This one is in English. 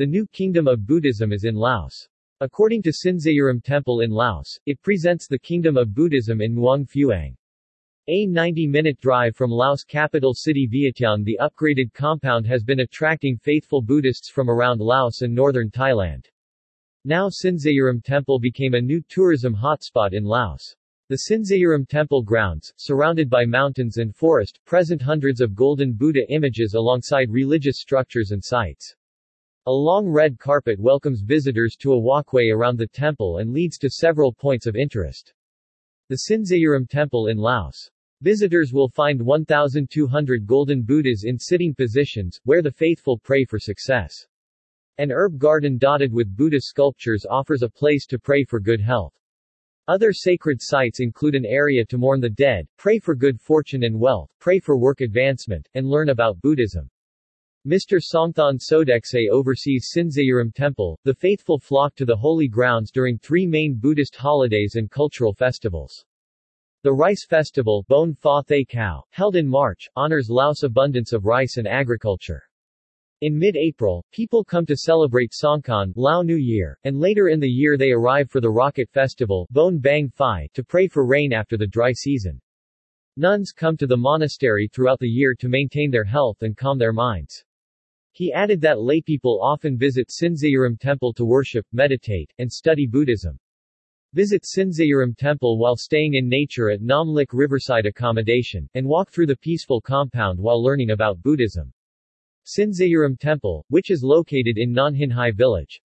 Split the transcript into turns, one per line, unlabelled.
The new kingdom of Buddhism is in Laos. According to Sinzayiram Temple in Laos, it presents the kingdom of Buddhism in Muang Phuang. A 90-minute drive from Laos capital city Vientiane the upgraded compound has been attracting faithful Buddhists from around Laos and northern Thailand. Now Sinzayiram Temple became a new tourism hotspot in Laos. The Sinzayiram Temple grounds, surrounded by mountains and forest, present hundreds of golden Buddha images alongside religious structures and sites. A long red carpet welcomes visitors to a walkway around the temple and leads to several points of interest. The Sinzayiram Temple in Laos. Visitors will find 1,200 golden Buddhas in sitting positions, where the faithful pray for success. An herb garden dotted with Buddha sculptures offers a place to pray for good health. Other sacred sites include an area to mourn the dead, pray for good fortune and wealth, pray for work advancement, and learn about Buddhism. Mr. Songthan Sodekse oversees Sinzayiram Temple, the faithful flock to the holy grounds during three main Buddhist holidays and cultural festivals. The Rice Festival Bon Pha Thay Kao, held in March, honors Laos' abundance of rice and agriculture. In mid-April, people come to celebrate Songkran Lao New Year, and later in the year they arrive for the Rocket Festival Bon Bang Phai to pray for rain after the dry season. Nuns come to the monastery throughout the year to maintain their health and calm their minds. He added that laypeople often visit Sinzayiram Temple to worship, meditate, and study Buddhism. Visit Sinzayiram Temple while staying in nature at Namlik Riverside Accommodation, and walk through the peaceful compound while learning about Buddhism. Sinzayiram Temple, which is located in Nonhinhai village.